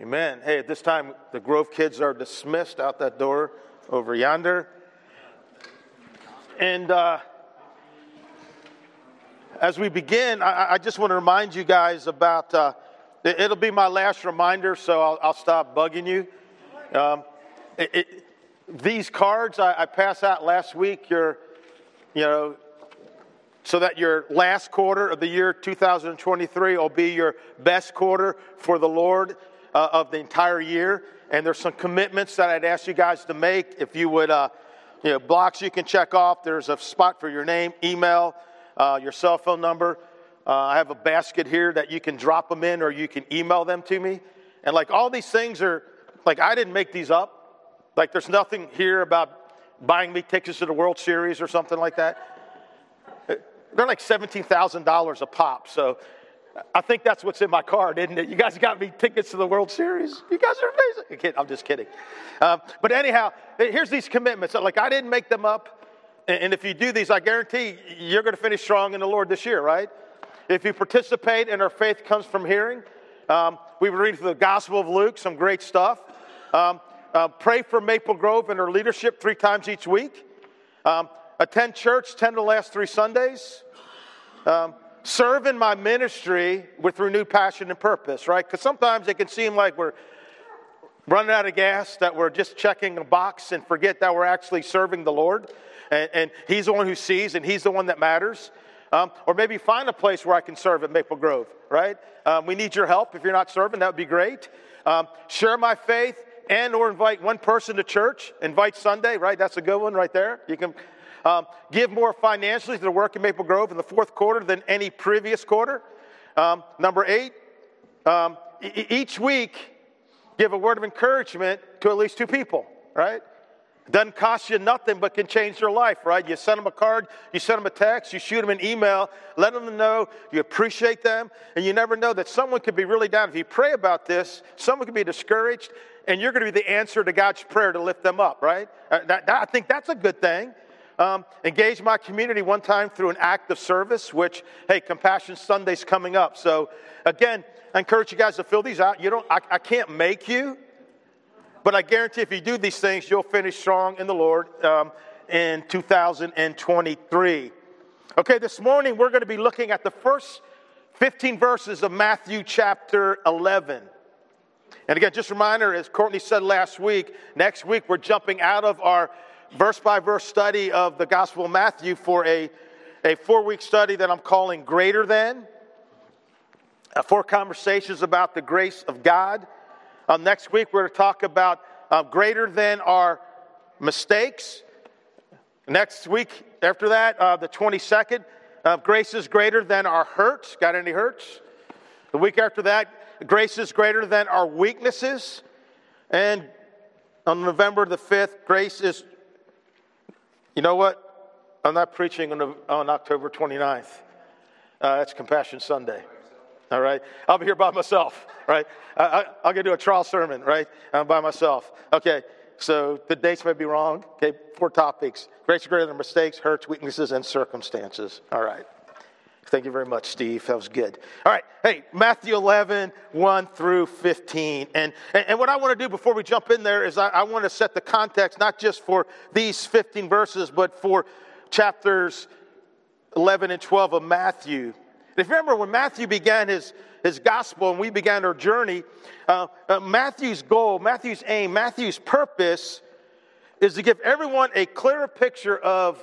Amen. Hey, at this time, the Grove kids are dismissed out that door over yonder. And uh, as we begin, I, I, just want to remind you guys about uh, it'll be my last reminder, so I'll, I'll stop bugging you. Um, it, it, these cards I, I passed out last week, you're, you know, so that your last quarter of the year 2023 will be your best quarter for the Lord uh, of the entire year. And there's some commitments that I'd ask you guys to make. If you would, uh, you know, blocks you can check off. There's a spot for your name, email, uh, your cell phone number. Uh, I have a basket here that you can drop them in or you can email them to me. And like all these things are, like I didn't make these up. Like there's nothing here about buying me tickets to the World Series or something like that. They're like $17,000 a pop. So I think that's what's in my card, isn't it? You guys got me tickets to the World Series. You guys are amazing. I'm just kidding. Um, but anyhow, here's these commitments. Like I didn't make them up. And if you do these, I guarantee you're going to finish strong in the Lord this year, right? If you participate and our faith comes from hearing, um, we were reading through the Gospel of Luke, some great stuff. Um, uh, pray for Maple Grove and her leadership three times each week. Um, attend church 10 to the last three Sundays. Um, serve in my ministry with renewed passion and purpose, right? Because sometimes it can seem like we're running out of gas, that we're just checking a box and forget that we're actually serving the Lord. And, and He's the one who sees and He's the one that matters. Um, or maybe find a place where I can serve at Maple Grove, right? Um, we need your help. If you're not serving, that would be great. Um, share my faith and or invite one person to church. Invite Sunday, right? That's a good one right there. You can um, give more financially to the work in Maple Grove in the fourth quarter than any previous quarter. Um, number eight, um, e- each week, give a word of encouragement to at least two people, right? Doesn't cost you nothing but can change their life, right? You send them a card, you send them a text, you shoot them an email, let them know you appreciate them, and you never know that someone could be really down. If you pray about this, someone could be discouraged, and you're going to be the answer to God's prayer to lift them up, right? Uh, that, that, I think that's a good thing. Um, engage my community one time through an act of service, which, hey, Compassion Sunday's coming up. So, again, I encourage you guys to fill these out. You don't, I, I can't make you, but I guarantee if you do these things, you'll finish strong in the Lord um, in 2023. Okay, this morning we're going to be looking at the first 15 verses of Matthew chapter 11. And again, just a reminder, as Courtney said last week, next week we're jumping out of our verse by verse study of the Gospel of Matthew for a, a four week study that I'm calling Greater Than. Uh, four conversations about the grace of God. Um, next week, we're going to talk about uh, greater than our mistakes. Next week, after that, uh, the 22nd, uh, grace is greater than our hurts. Got any hurts? The week after that, grace is greater than our weaknesses. And on November the 5th, grace is you know what? I'm not preaching on, on October 29th. Uh, that's Compassion Sunday. All right? I'll be here by myself, right? I, will get do a trial sermon, right? I'm by myself. Okay, so the dates may be wrong. Okay, four topics grace greater than mistakes, hurts, weaknesses, and circumstances. All right. Thank you very much, Steve. That was good. All right. Hey, Matthew 11, 1 through 15. And, and, what I want to do before we jump in there is I, I want to set the context, not just for these 15 verses, but for chapters 11 and 12 of Matthew. If you remember when Matthew began his, his gospel and we began our journey, uh, uh, Matthew's goal, Matthew's aim, Matthew's purpose is to give everyone a clearer picture of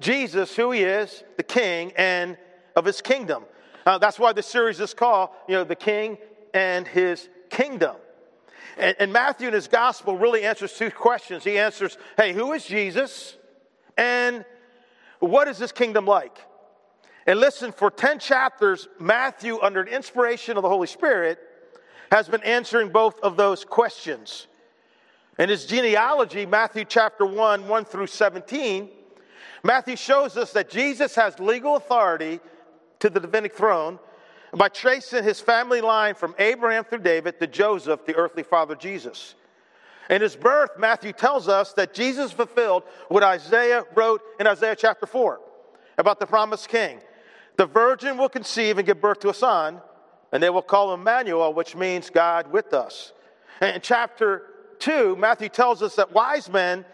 Jesus, who he is, the king, and of his kingdom. Uh, that's why the series is called, you know, The King and His Kingdom. And, and Matthew in his gospel really answers two questions. He answers, hey, who is Jesus? And what is this kingdom like? And listen, for 10 chapters, Matthew, under the inspiration of the Holy Spirit, has been answering both of those questions. In his genealogy, Matthew chapter 1, 1 through 17, Matthew shows us that Jesus has legal authority to the Davidic throne by tracing his family line from Abraham through David to Joseph, the earthly father Jesus. In his birth, Matthew tells us that Jesus fulfilled what Isaiah wrote in Isaiah chapter 4 about the promised king. The virgin will conceive and give birth to a son, and they will call him Emmanuel, which means God with us. In chapter 2, Matthew tells us that wise men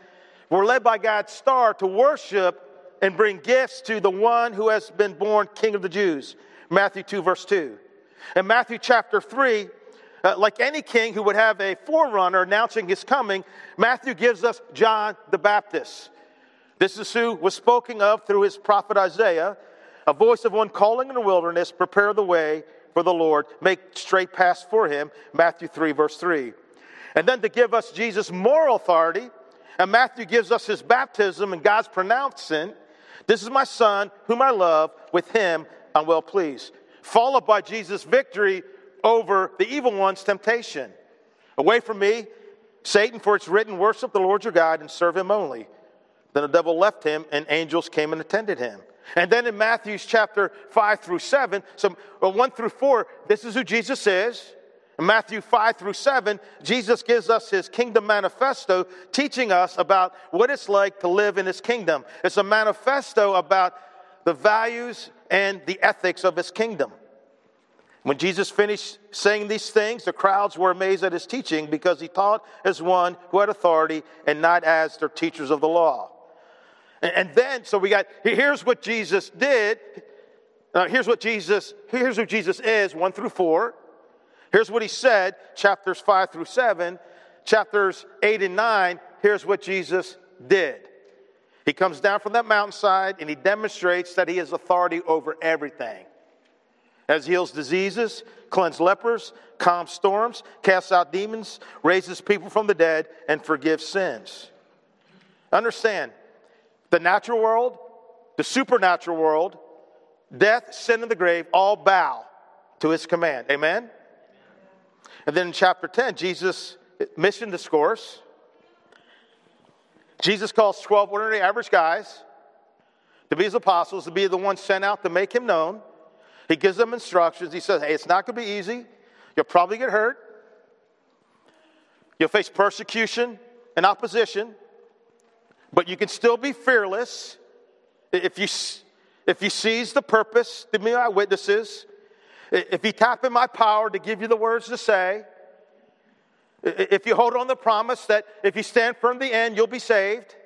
were led by God's star to worship and bring gifts to the one who has been born King of the Jews. Matthew 2, verse 2. In Matthew chapter 3, uh, like any king who would have a forerunner announcing his coming, Matthew gives us John the Baptist. This is who was spoken of through his prophet Isaiah, a voice of one calling in the wilderness, prepare the way for the Lord, make straight paths for him. Matthew 3, verse 3. And then to give us Jesus' moral authority, and Matthew gives us his baptism and God's pronouncement. This is my son, whom I love. With him I'm well pleased. Followed by Jesus' victory over the evil one's temptation. Away from me, Satan, for it's written, Worship the Lord your God and serve him only. Then the devil left him, and angels came and attended him. And then in Matthew's chapter 5 through 7, so uh, 1 through 4, this is who Jesus is. Matthew 5 through 7, Jesus gives us his kingdom manifesto, teaching us about what it's like to live in his kingdom. It's a manifesto about the values and the ethics of his kingdom. When Jesus finished saying these things, the crowds were amazed at his teaching because he taught as one who had authority and not as their teachers of the law. And then, so we got, here's what Jesus did. Uh, here's what Jesus, here's who Jesus is, one through four. Here's what he said, chapters five through seven. Chapters eight and nine, here's what Jesus did. He comes down from that mountainside and he demonstrates that he has authority over everything. As heals diseases, cleanses lepers, calms storms, casts out demons, raises people from the dead, and forgives sins. Understand, the natural world, the supernatural world, death, sin, and the grave all bow to his command. Amen? And then in chapter 10, Jesus' mission discourse. Jesus calls 12 ordinary average guys to be his apostles, to be the ones sent out to make him known. He gives them instructions. He says, Hey, it's not going to be easy. You'll probably get hurt. You'll face persecution and opposition. But you can still be fearless if you, if you seize the purpose to be my witnesses, if you tap in my power to give you the words to say, if you hold on the promise that if you stand firm to the end, you'll be saved.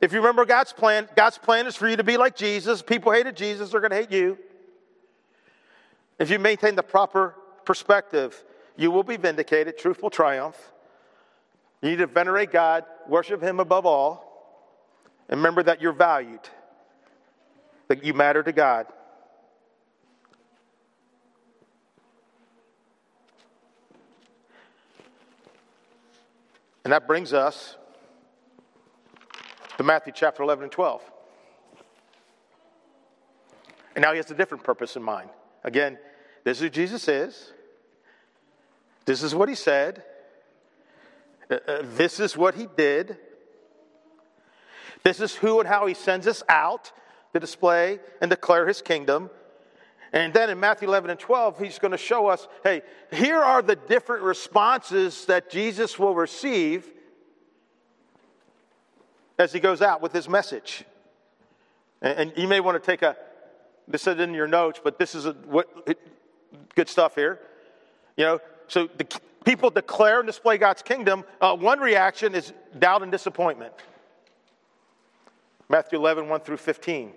If you remember God's plan, God's plan is for you to be like Jesus. People hated Jesus, they're going to hate you. If you maintain the proper perspective, you will be vindicated. Truth will triumph. You need to venerate God, worship Him above all, and remember that you're valued, that you matter to God. And that brings us to Matthew chapter 11 and 12. And now he has a different purpose in mind. Again, this is who Jesus is. This is what he said. Uh, uh, this is what he did. This is who and how he sends us out to display and declare his kingdom. And then in Matthew 11 and 12, he's going to show us hey, here are the different responses that Jesus will receive as he goes out with his message. And, you may want to take a, this is in your notes, but this is a, what, good stuff here. You know, so the people declare and display God's kingdom. Uh, one reaction is doubt and disappointment. Matthew 11, 1 through 15.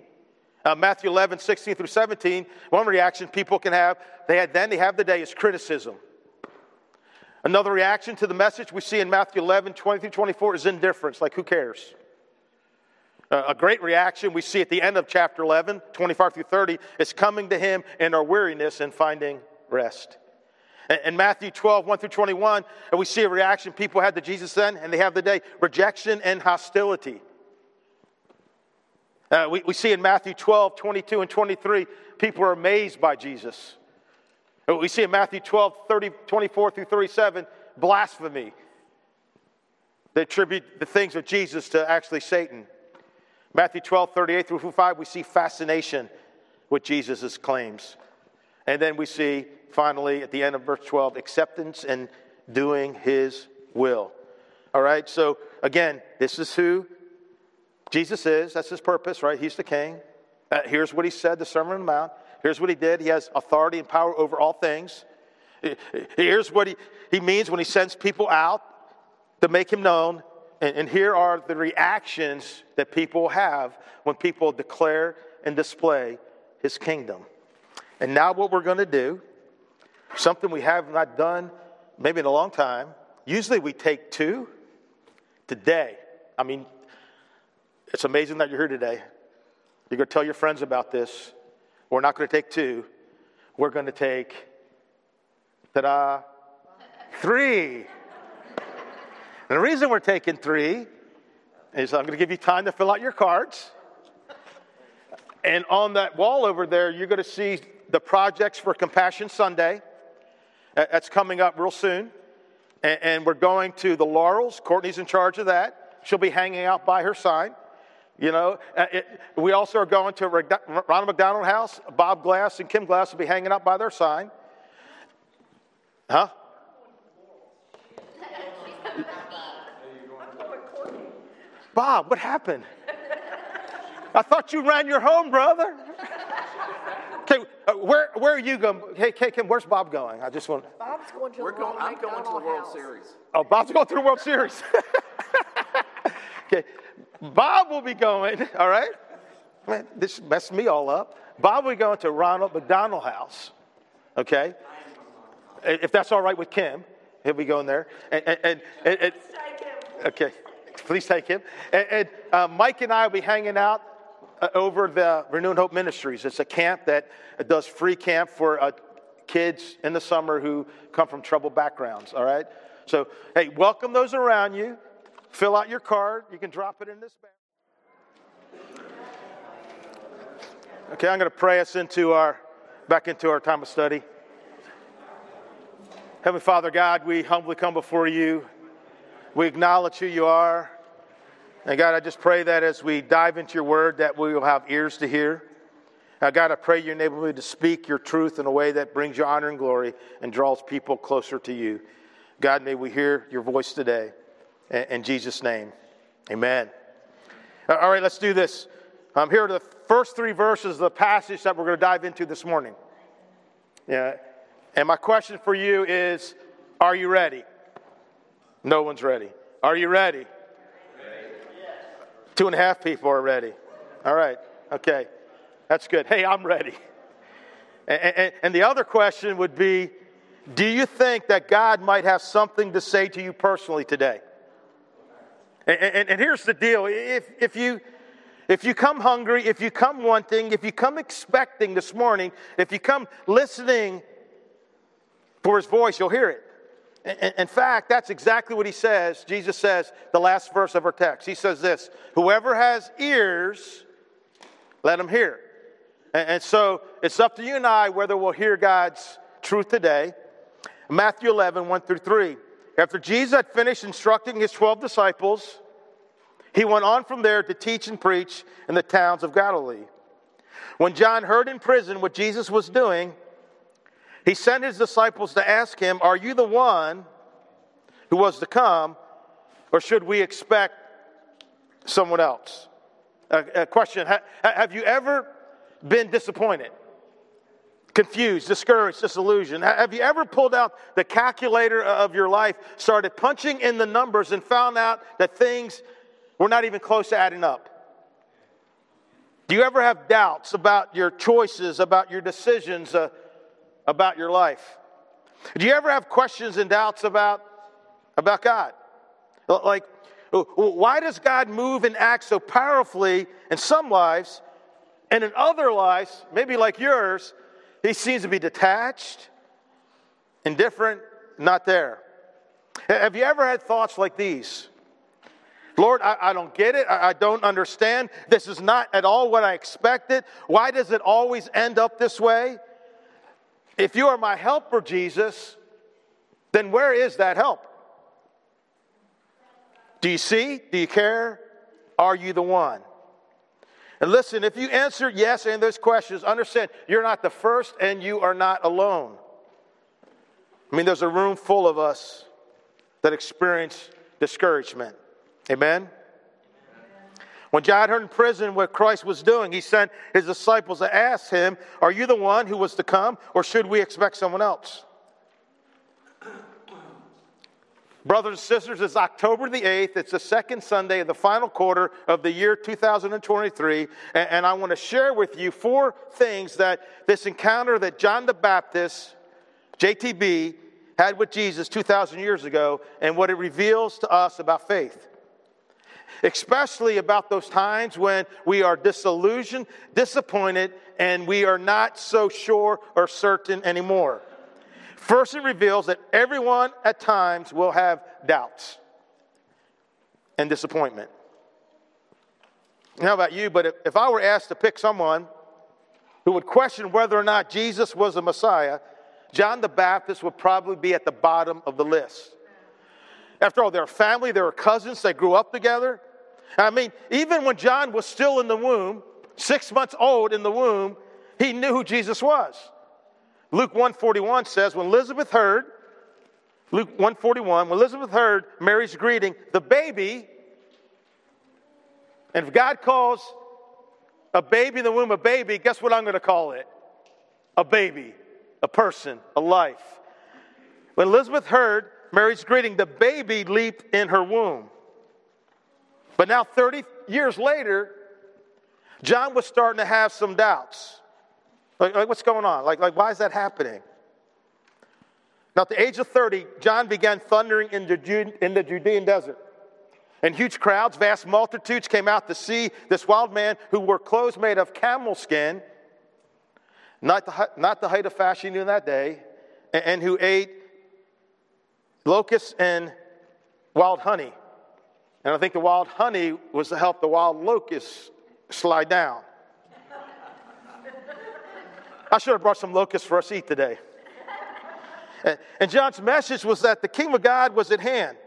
Uh, Matthew 11, 16 through 17, one reaction people can have, they had then, they have the day, is criticism. Another reaction to the message we see in Matthew 11, 20 through 24 is indifference, like who cares? Uh, a great reaction we see at the end of chapter 11, 25 through 30, is coming to him in our weariness and finding rest. In Matthew 12, 1 through 21, we see a reaction people had to Jesus then, and they have the day rejection and hostility. Uh, we, we see in Matthew 12, 22, and 23, people are amazed by Jesus. Uh, we see in Matthew 12, 30, 24 through 37, blasphemy. They attribute the things of Jesus to actually Satan. Matthew 12, 38 through 5, we see fascination with Jesus' claims. And then we see, finally, at the end of verse 12, acceptance and doing his will. All right, so again, this is who Jesus is, that's his purpose, right? He's the king. Uh, here's what he said, the Sermon on the Mount. Here's what he did. He has authority and power over all things. Here's what he, he means when he sends people out to make him known. And, and here are the reactions that people have when people declare and display his kingdom. And now, what we're going to do, something we have not done maybe in a long time, usually we take two. Today, I mean, it's amazing that you're here today. You're going to tell your friends about this. We're not going to take two, we're going to take, ta da, three. And the reason we're taking three is I'm going to give you time to fill out your cards. And on that wall over there, you're going to see the projects for Compassion Sunday. That's coming up real soon. And we're going to the Laurels. Courtney's in charge of that. She'll be hanging out by her side. You know, uh, it, we also are going to Ronald McDonald House. Bob Glass and Kim Glass will be hanging out by their side. Huh? Bob, what happened? I thought you ran your home, brother. Okay, uh, where, where are you going? Hey, Kim, where's Bob going? I just want. Bob's going to. We're going, I'm going to the World House. Series. Oh, Bob's going to the World Series. okay, Bob will be going, all right? Man, this messed me all up. Bob will be going to Ronald McDonald House, okay? If that's all right with Kim, he'll be going there. And, and, and, and okay, please take him. And, and uh, Mike and I will be hanging out uh, over the Renewed Hope Ministries. It's a camp that does free camp for uh, kids in the summer who come from troubled backgrounds, all right? So, hey, welcome those around you. Fill out your card. You can drop it in this bag. Okay, I'm going to pray us into our back into our time of study. Heavenly Father God, we humbly come before you. We acknowledge who you are. And God, I just pray that as we dive into your word, that we will have ears to hear. Now, God, I pray you enable me to speak your truth in a way that brings you honor and glory and draws people closer to you. God, may we hear your voice today. In Jesus' name, amen. All right, let's do this. Um, here are the first three verses of the passage that we're going to dive into this morning. Yeah. And my question for you is Are you ready? No one's ready. Are you ready? ready. Two and a half people are ready. All right. Okay. That's good. Hey, I'm ready. And, and, and the other question would be Do you think that God might have something to say to you personally today? And, and, and, here's the deal if, if, you, if you come hungry, if you come wanting, if you come expecting this morning, if you come listening for his voice, you'll hear it. In, fact, that's exactly what he says. Jesus says, the last verse of our text. He says this Whoever has ears, let him hear. And so it's up to you and I whether we'll hear God's truth today. Matthew 11, 1 through 3. After Jesus had finished instructing his 12 disciples, he went on from there to teach and preach in the towns of Galilee. When John heard in prison what Jesus was doing, he sent his disciples to ask him, Are you the one who was to come, or should we expect someone else? A, question Have you ever been disappointed? Confused, discouraged, disillusioned? Have you ever pulled out the calculator of your life, started punching in the numbers, and found out that things were not even close to adding up? Do you ever have doubts about your choices, about your decisions, uh, about your life? Do you ever have questions and doubts about, about God? Like, why does God move and act so powerfully in some lives, and in other lives, maybe like yours, he seems to be detached, indifferent, not there. Have you ever had thoughts like these? Lord, I, I don't get it. I, I don't understand. This is not at all what I expected. Why does it always end up this way? If you are my helper, Jesus, then where is that help? Do you see? Do you care? Are you the one? And listen, if you answer yes in those questions, understand you're not the first and you are not alone. I mean, there's a room full of us that experience discouragement. Amen? When John heard in prison what Christ was doing, he sent his disciples to ask him, Are you the one who was to come, or should we expect someone else? Brothers and sisters, it's October the 8th. It's the second Sunday of the final quarter of the year 2023. And, I want to share with you four things that this encounter that John the Baptist, JTB, had with Jesus 2,000 years ago and what it reveals to us about faith. Especially about those times when we are disillusioned, disappointed, and we are not so sure or certain anymore. First, it reveals that everyone at times will have doubts and disappointment. How about you? But if, if I were asked to pick someone who would question whether or not Jesus was the Messiah, John the Baptist would probably be at the bottom of the list. After all, they're family, they were cousins, they grew up together. I mean, even when John was still in the womb, six months old in the womb, he knew who Jesus was. Luke 141 says, when Elizabeth heard, Luke 141, when Elizabeth heard Mary's greeting, the baby, and if God calls a baby in the womb a baby, guess what I'm going to call it? A baby, a person, a life. When Elizabeth heard Mary's greeting, the baby leaped in her womb. But now, 30 years later, John was starting to have some doubts. Like, like, what's going on? Like, like, why is that happening? Now, at the age of 30, John began thundering in the, in the Judean desert. And huge crowds, vast multitudes came out to see this wild man who wore clothes made of camel skin, not the, not the height of fashion in that day, and, and who ate locusts and wild honey. And I think the wild honey was to help the wild locusts slide down. I should have brought some locusts for us to eat today. And John's message was that the kingdom of God was at hand.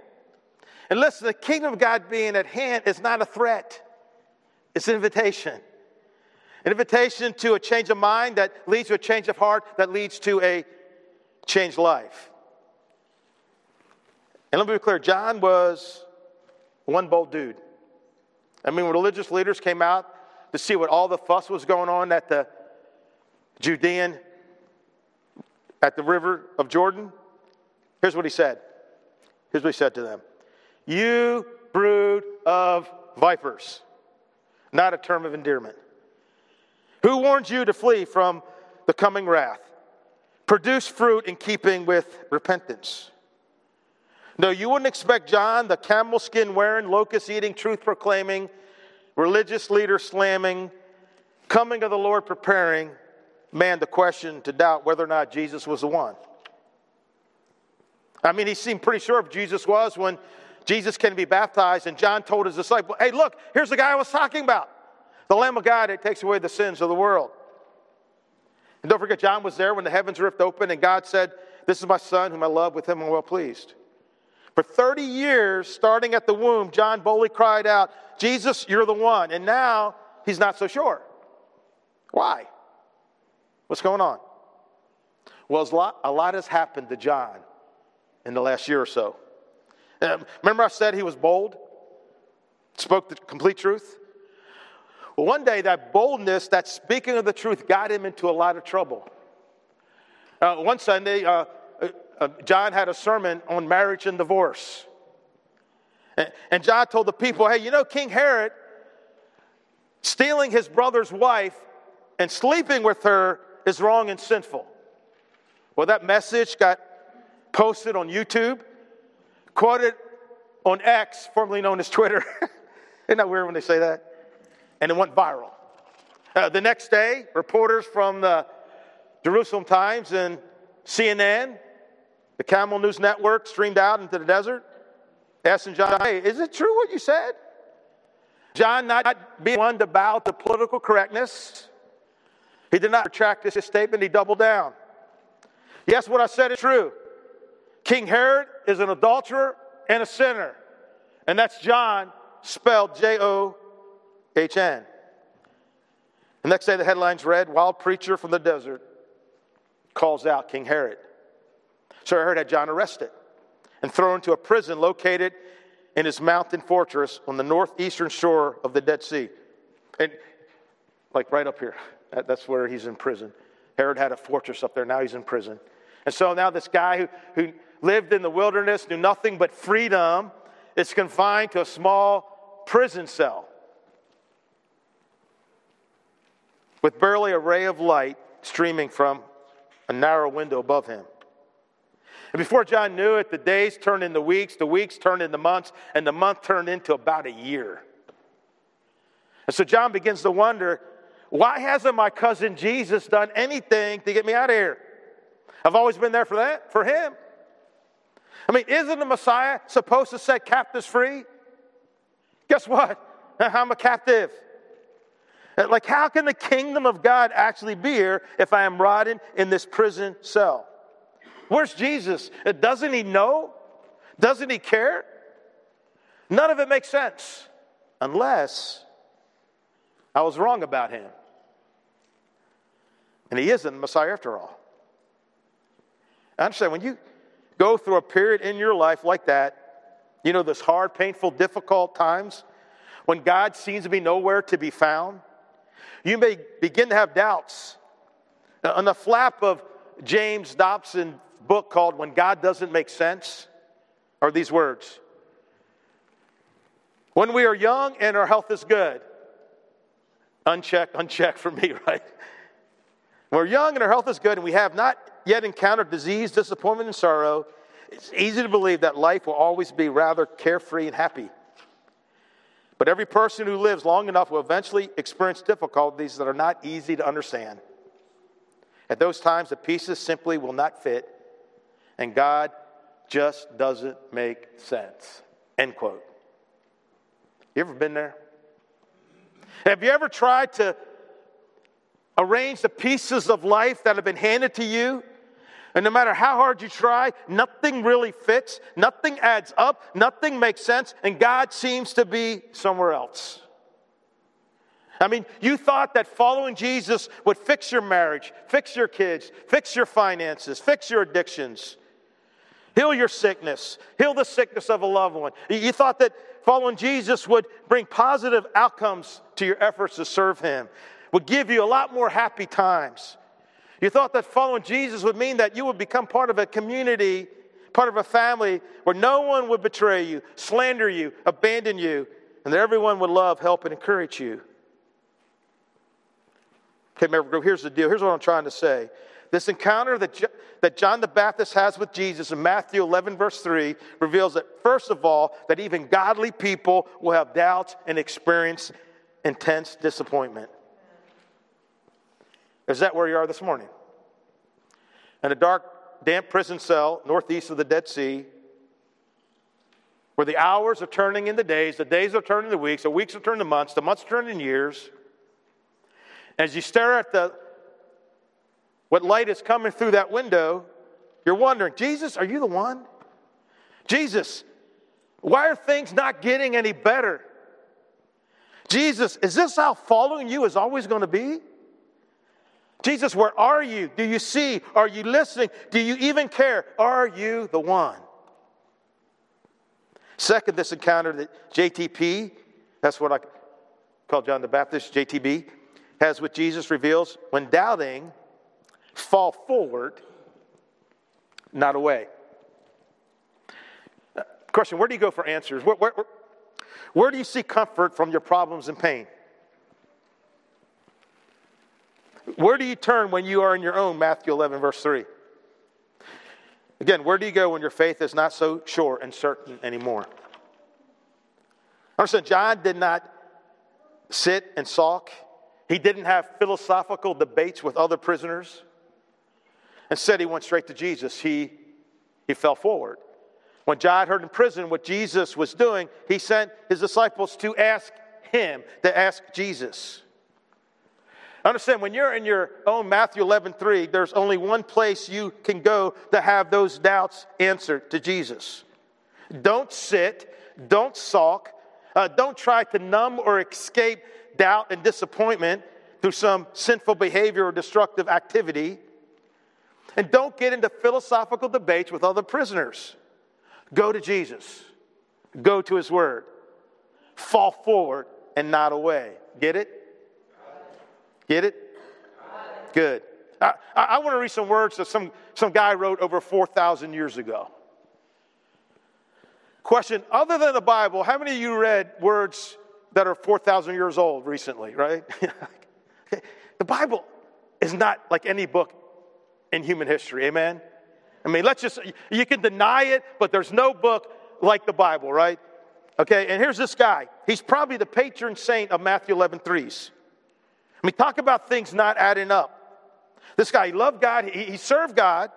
And listen, the kingdom of God being at hand is not a threat, it's an invitation. An invitation to a change of mind that leads to a change of heart that leads to a changed life. And let me be clear John was one bold dude. I mean, religious leaders came out to see what all the fuss was going on at the Judean at the river of Jordan? Here's what he said. Here's what he said to them You brood of vipers. Not a term of endearment. Who warned you to flee from the coming wrath? Produce fruit in keeping with repentance. No, you wouldn't expect John, the camel skin wearing, locust eating, truth proclaiming, religious leader slamming, coming of the Lord preparing, man the question to doubt whether or not Jesus was the one. I mean, he seemed pretty sure if Jesus was when Jesus to be baptized, and John told his disciple, Hey, look, here's the guy I was talking about the Lamb of God that takes away the sins of the world. And don't forget, John was there when the heavens ripped open, and God said, This is my son whom I love, with him I'm well pleased. For 30 years, starting at the womb, John boldly cried out, Jesus, you're the one. And now he's not so sure. Why? What's going on? Well, a lot, a lot has happened to John in the last year or so. Um, remember, I said he was bold, spoke the complete truth? Well, one day, that boldness, that speaking of the truth, got him into a lot of trouble. Uh, one Sunday, uh, uh, uh John had a sermon on marriage and divorce. And, and John told the people, hey, you know, King Herod stealing his brother's wife and sleeping with her is wrong and sinful. Well, that message got posted on YouTube, quoted on X, formerly known as Twitter. Isn't that weird when they say that? And it went viral. Uh, the next day, reporters from the Jerusalem Times and CNN, the Camel News Network, streamed out into the desert, asking John, Hey, is it true what you said? John, not being one to bow to political correctness, he did not retract his statement, he doubled down. Yes, what I said is true. King Herod is an adulterer and a sinner. And that's John, spelled J O H N. The next day, the headlines read Wild preacher from the desert calls out King Herod. So Herod had John arrested and thrown into a prison located in his mountain fortress on the northeastern shore of the Dead Sea. And like right up here. That's where he's in prison. Herod had a fortress up there. Now he's in prison. And so now this guy who, who lived in the wilderness, knew nothing but freedom, is confined to a small prison cell with barely a ray of light streaming from a narrow window above him. And before John knew it, the days turned into weeks, the weeks turned into months, and the month turned into about a year. And so John begins to wonder why hasn't my cousin Jesus done anything to get me out of here? I've always been there for that, for him. I mean, isn't the Messiah supposed to set captives free? Guess what? I'm a captive. Uh, like, how can the kingdom of God actually be here if I am rotting in this prison cell? Where's Jesus? Uh, doesn't he know? Doesn't he care? None of it makes sense unless I was wrong about him. And he isn't the Messiah after all. I understand when you go through a period in your life like that, you know, those hard, painful, difficult times when God seems to be nowhere to be found, you may begin to have doubts. Uh, On the flap of James Dobson's book called When God Doesn't Make Sense are these words When we are young and our health is good, uncheck, uncheck for me, right? We're young and our health is good and we have not yet encountered disease, disappointment, and sorrow, it's easy to believe that life will always be rather carefree and happy. But every person who lives long enough will eventually experience difficulties that are not easy to understand. At those times, the pieces simply will not fit, and God just doesn't make sense. End quote. You ever been there? Have you ever tried to arrange the pieces of life that have been handed to you and no matter how hard you try, nothing really fits, nothing adds up, nothing makes sense, and God seems to be somewhere else. I mean, you thought that following Jesus would fix your marriage, fix your kids, fix your finances, fix your addictions, heal your sickness, heal the sickness of a loved one. You thought that following Jesus would bring positive outcomes to your efforts to serve Him, would give you a lot more happy times. You thought that following Jesus would mean that you would become part of a community, part of a family where no one would betray you, slander you, abandon you, and that everyone would love, help, and encourage you. Okay, remember, here's the deal. Here's what I'm trying to say. This encounter that, that John the Baptist has with Jesus in Matthew 11, verse 3, reveals that, first of all, that even godly people will have doubts and experience intense disappointment. Is that where you are this morning? In a dark, damp prison cell northeast of the Dead Sea, where the hours are turning into days, the days are turning into weeks, the weeks are turning to months, the months are turning into years. As you stare at the what light is coming through that window, you're wondering, Jesus, are you the one? Jesus, why are things not getting any better? Jesus, is this how following you is always going to be? Jesus, where are you? Do you see? Are you listening? Do you even care? Are you the one? Second, this encounter that JTP, that's what I call John the Baptist, JTB, has with Jesus reveals when doubting, fall forward, not away. Question Where do you go for answers? Where, where, where do you see comfort from your problems and pain? Where do you turn when you are in your own? Matthew 11, verse 3. Again, where do you go when your faith is not so sure and certain anymore? Understand, John did not sit and sulk. He didn't have philosophical debates with other prisoners. Instead, he went straight to Jesus. He, he fell forward. When John heard in prison what Jesus was doing, he sent his disciples to ask him, to ask Jesus. Understand, when you're in your own Matthew 11 3, there's only one place you can go to have those doubts answered to Jesus. Don't sit, don't sulk, uh, don't try to numb or escape doubt and disappointment through some sinful behavior or destructive activity. And don't get into philosophical debates with other prisoners. Go to Jesus, go to His Word, fall forward and not away. Get it? Get it? Good. I, I, want to read some words that some, some guy wrote over 4,000 years ago. Question Other than the Bible, how many of you read words that are 4,000 years old recently, right? the Bible is not like any book in human history, amen? I mean, let's just, you can deny it, but there's no book like the Bible, right? Okay, and here's this guy. He's probably the patron saint of Matthew 11 threes. I mean, talk about things not adding up. This guy, he loved God, he, he served God.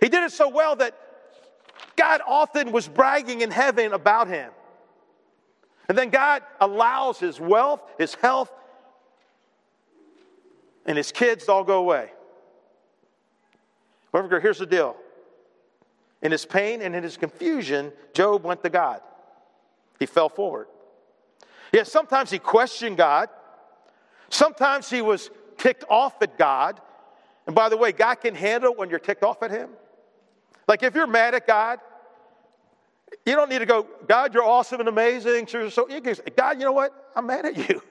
He did it so well that God often was bragging in heaven about him. And then God allows his wealth, his health, and his kids to all go away. However, here's the deal. In his pain and in his confusion, Job went to God. He fell forward. Yes, sometimes he questioned God. Sometimes he was ticked off at God. And by the way, God can handle it when you're ticked off at him. Like if you're mad at God, you don't need to go, God, you're awesome and amazing. So you can say, God, you know what? I'm mad at you.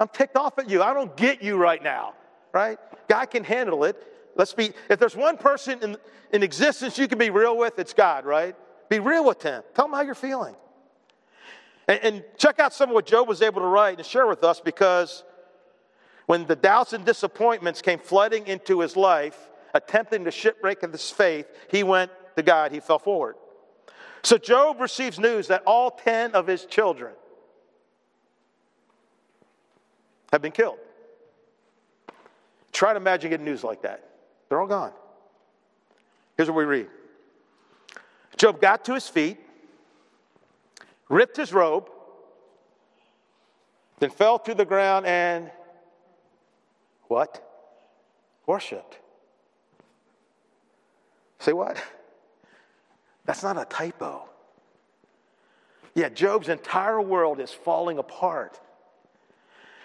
I'm ticked off at you. I don't get you right now, right? God can handle it. Let's be, if there's one person in, in existence you can be real with, it's God, right? Be real with him. Tell him how you're feeling. And, and check out some of what Job was able to write and share with us because when the doubts and disappointments came flooding into his life, attempting to shipwreck his faith, he went to God, he fell forward. So Job receives news that all 10 of his children have been killed. Try to imagine getting news like that. They're all gone. Here's what we read Job got to his feet, ripped his robe, then fell to the ground and what? Worshipped. Say what? That's not a typo. Yeah, Job's entire world is falling apart.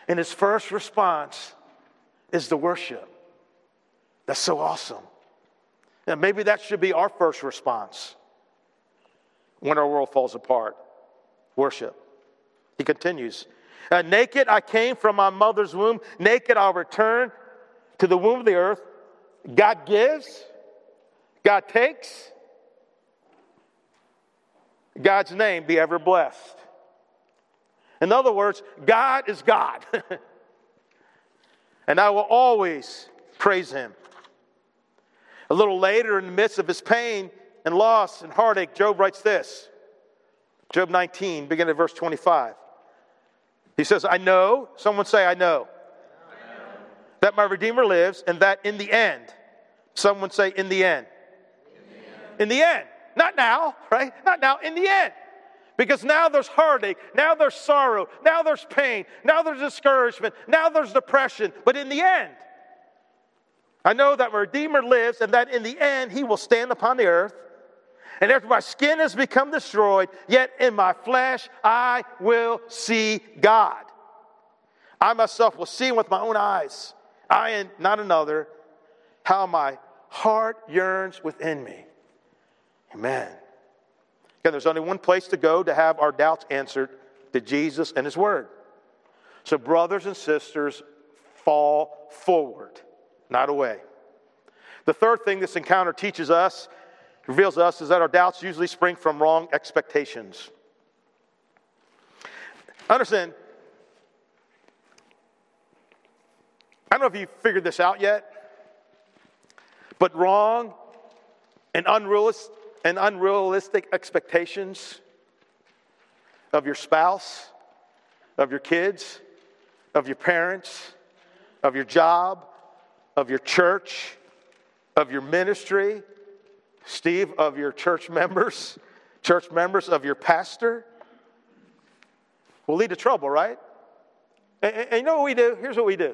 And his first response is the worship. That's so awesome. And maybe that should be our first response when our world falls apart worship. He continues uh, Naked I came from my mother's womb, naked I'll return to the womb of the earth. God gives, God takes. God's name be ever blessed. In other words, God is God. and I will always praise him. A little later, in the midst of his pain and loss and heartache, Job writes this Job 19, beginning at verse 25. He says, I know, someone say, I know, I know, that my Redeemer lives, and that in the end, someone say, in the end. In the end. In the end. Not now, right? Not now, in the end. Because now there's heartache, now there's sorrow, now there's pain, now there's discouragement, now there's depression, but in the end, I know that my Redeemer lives and that in the end he will stand upon the earth. And after my skin has become destroyed, yet in my flesh I will see God. I myself will see with my own eyes, I and not another, how my heart yearns within me. Amen. Again, there's only one place to go to have our doubts answered to Jesus and His Word. So, brothers and sisters, fall forward not away. The third thing this encounter teaches us, reveals us, is that our doubts usually spring from wrong expectations. Understand, I don't know if you've figured this out yet, but wrong and and unrealistic expectations of your spouse, of your kids, of your parents, of your job, of your church, of your ministry, Steve, of your church members, church members, of your pastor, will lead to trouble, right? And, and, you know what we do? Here's what we do.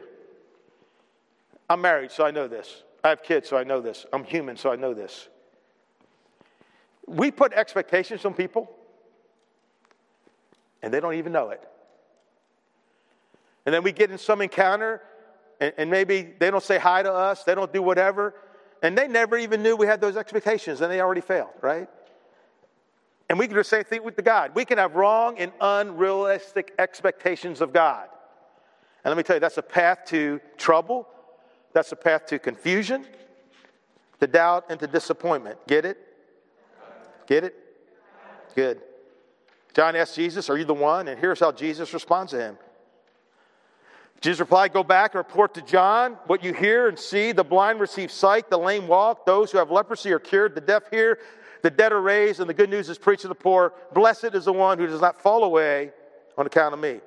I'm married, so I know this. I have kids, so I know this. I'm human, so I know this. We put expectations on people, and they don't even know it. And then we get in some encounter, and, and maybe they don't say hi to us, they don't do whatever, and they never even knew we had those expectations, and they already failed, right? And we can do the same thing with the God. We can have wrong and unrealistic expectations of God. And let me tell you, that's a path to trouble, that's a path to confusion, to doubt, and to disappointment. Get it? Get it? Good. John asks Jesus, Are you the one? And here's how Jesus responds to him. Jesus replied, Go back and report to John what you hear and see. The blind receive sight, the lame walk, those who have leprosy are cured, the deaf hear, the dead are raised, and the good news is preached to the poor. Blessed is the one who does not fall away on account of me.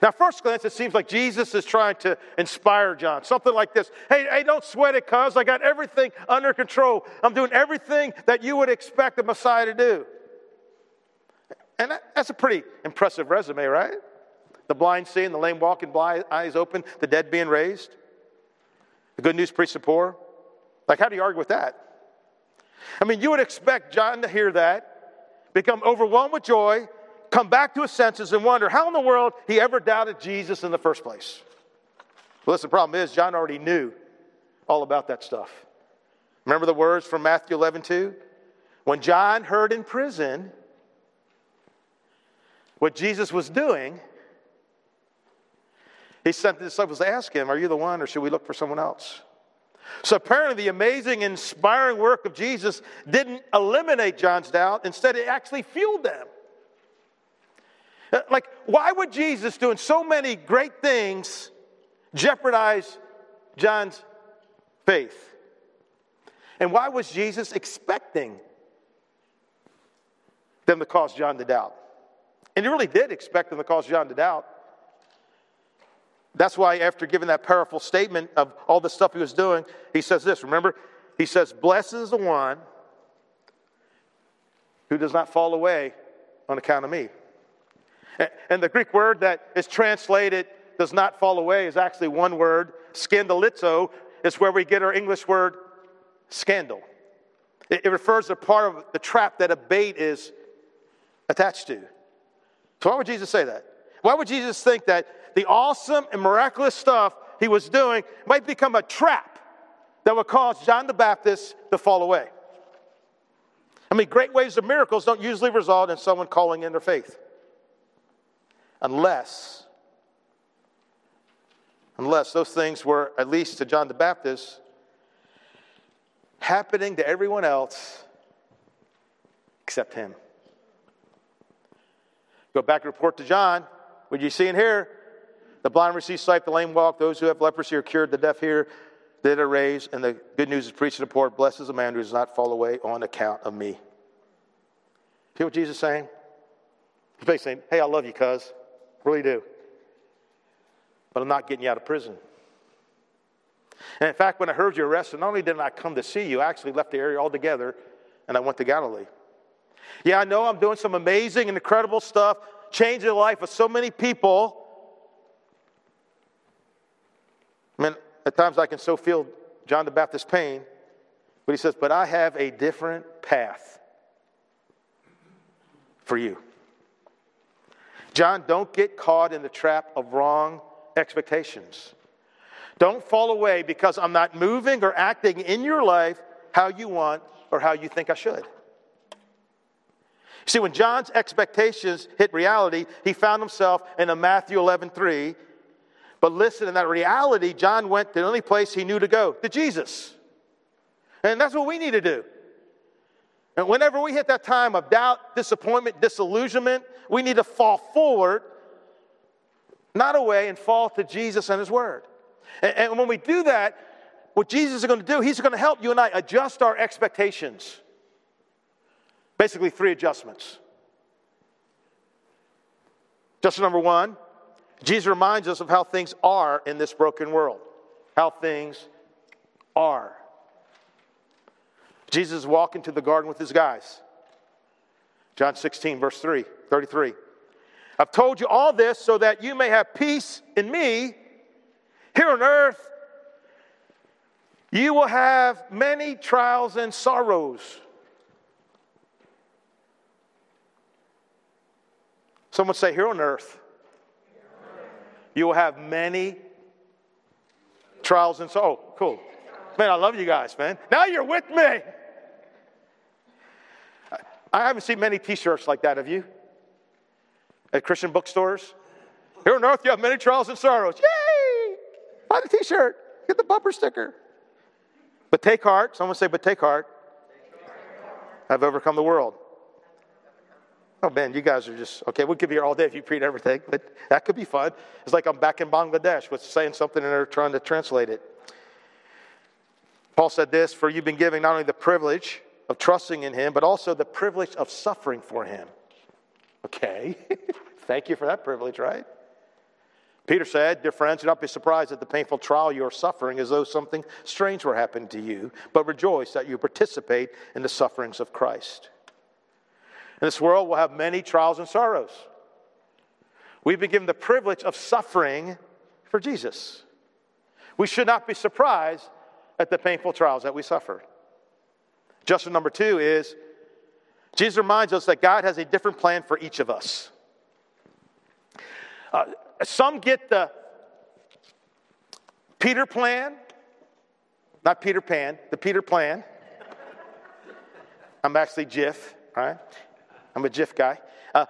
Now, first glance, it seems like Jesus is trying to inspire John. Something like this Hey, hey don't sweat it, cuz. I got everything under control. I'm doing everything that you would expect the Messiah to do. And that, that's a pretty impressive resume, right? The blind seeing, the lame walking, blind eyes open, the dead being raised. The good news preached to poor. Like, how do you argue with that? I mean, you would expect John to hear that, become overwhelmed with joy, come back to his senses, and wonder how in the world he ever doubted Jesus in the first place. Well, listen, the problem is, John already knew all about that stuff. Remember the words from Matthew 11, 2? When John heard in prison what Jesus was doing, he sent the disciples to ask him, Are you the one, or should we look for someone else? So apparently, the amazing, inspiring work of Jesus didn't eliminate John's doubt. Instead, it actually fueled them. Uh, like, why would Jesus, doing so many great things, jeopardize John's faith? And why was Jesus expecting them to cause John to doubt? And he really did expect them to cause John to doubt. That's why, after giving that powerful statement of all the stuff he was doing, he says this. Remember, he says, Blessed is the one who does not fall away on account of me. And the Greek word that is translated does not fall away is actually one word. Scandalizo is where we get our English word scandal. It, refers to part of the trap that a bait is attached to. So, why would Jesus say that? Why would Jesus think that the awesome and miraculous stuff he was doing might become a trap that would cause John the Baptist to fall away? I mean, great waves of miracles don't usually result in someone calling in their faith. Unless, unless those things were, at least to John the Baptist, happening to everyone else except him. Go back and report to John. What you see in here? The blind receive sight, the lame walk, those who have leprosy are cured, the deaf hear, the dead are raised, and the good news is preached to the poor. Blessed is the man who does not fall away on account of me. See what Jesus is saying? He's basically saying, Hey, I love you, cuz. Really do. But I'm not getting you out of prison. And in fact, when I heard you arrested, not only did I come to see you, I actually left the area altogether and I went to Galilee. Yeah, I know I'm doing some amazing and incredible stuff, changing the life of so many people. I mean, at times I can so feel John the Baptist's pain, but he says, But I have a different path for you. John, don't get caught in the trap of wrong expectations. Don't fall away because I'm not moving or acting in your life how you want or how you think I should. See, when John's expectations hit reality, he found himself in a Matthew 11 3. But listen, in that reality, John went to the only place he knew to go, to Jesus. And that's what we need to do. And whenever we hit that time of doubt, disappointment, disillusionment, we need to fall forward, not away, and fall to Jesus and His Word. And, and when we do that, what Jesus is going to do, He's going to help you and I adjust our expectations. Basically, three adjustments. Adjustment number one Jesus reminds us of how things are in this broken world. How things are. Jesus is walking to the garden with his guys. John 16, verse 3, 33. I've told you all this so that you may have peace in me. Here on earth, you will have many trials and sorrows. Someone say, Here on earth, you will have many trials and sorrows. Oh, cool. Man, I love you guys, man. Now you're with me. I haven't seen many t shirts like that, have you? At Christian bookstores? Here on earth, you have many trials and sorrows. Yay! Buy the t shirt, get the bumper sticker. But take heart. Someone say, but take heart. I've overcome the world. Oh man, you guys are just okay. We could be here all day if you read everything, but that could be fun. It's like I'm back in Bangladesh with saying something and they're trying to translate it. Paul said this For you've been given not only the privilege of trusting in him, but also the privilege of suffering for him. Okay, thank you for that privilege, right? Peter said, Dear friends, do not be surprised at the painful trial you are suffering as though something strange were happening to you, but rejoice that you participate in the sufferings of Christ. In this world, we'll have many trials and sorrows. We've been given the privilege of suffering for Jesus. We should not be surprised at the painful trials that we suffer. Justin number two is Jesus reminds us that God has a different plan for each of us. Uh, some get the Peter plan, not Peter Pan, the Peter plan. I'm actually Jiff, right? I'm a GIF guy. Uh,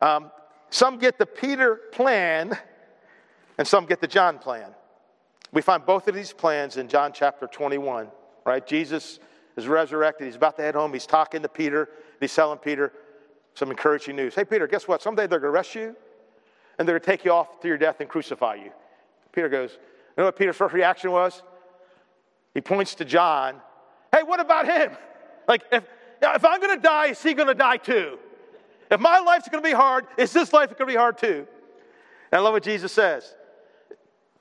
um, some get the Peter plan, and some get the John plan. We find both of these plans in John chapter 21, right? Jesus is resurrected. He's about to head home. He's talking to Peter. He's telling Peter some encouraging news. Hey, Peter, guess what? Someday they're going to arrest you, and they're going to take you off to your death and crucify you. Peter goes, You know what Peter's first reaction was? He points to John. Hey, what about him? Like, if, if I'm going to die, is he going to die too? If my life's going to be hard, is this life going to be hard too? And I love what Jesus says.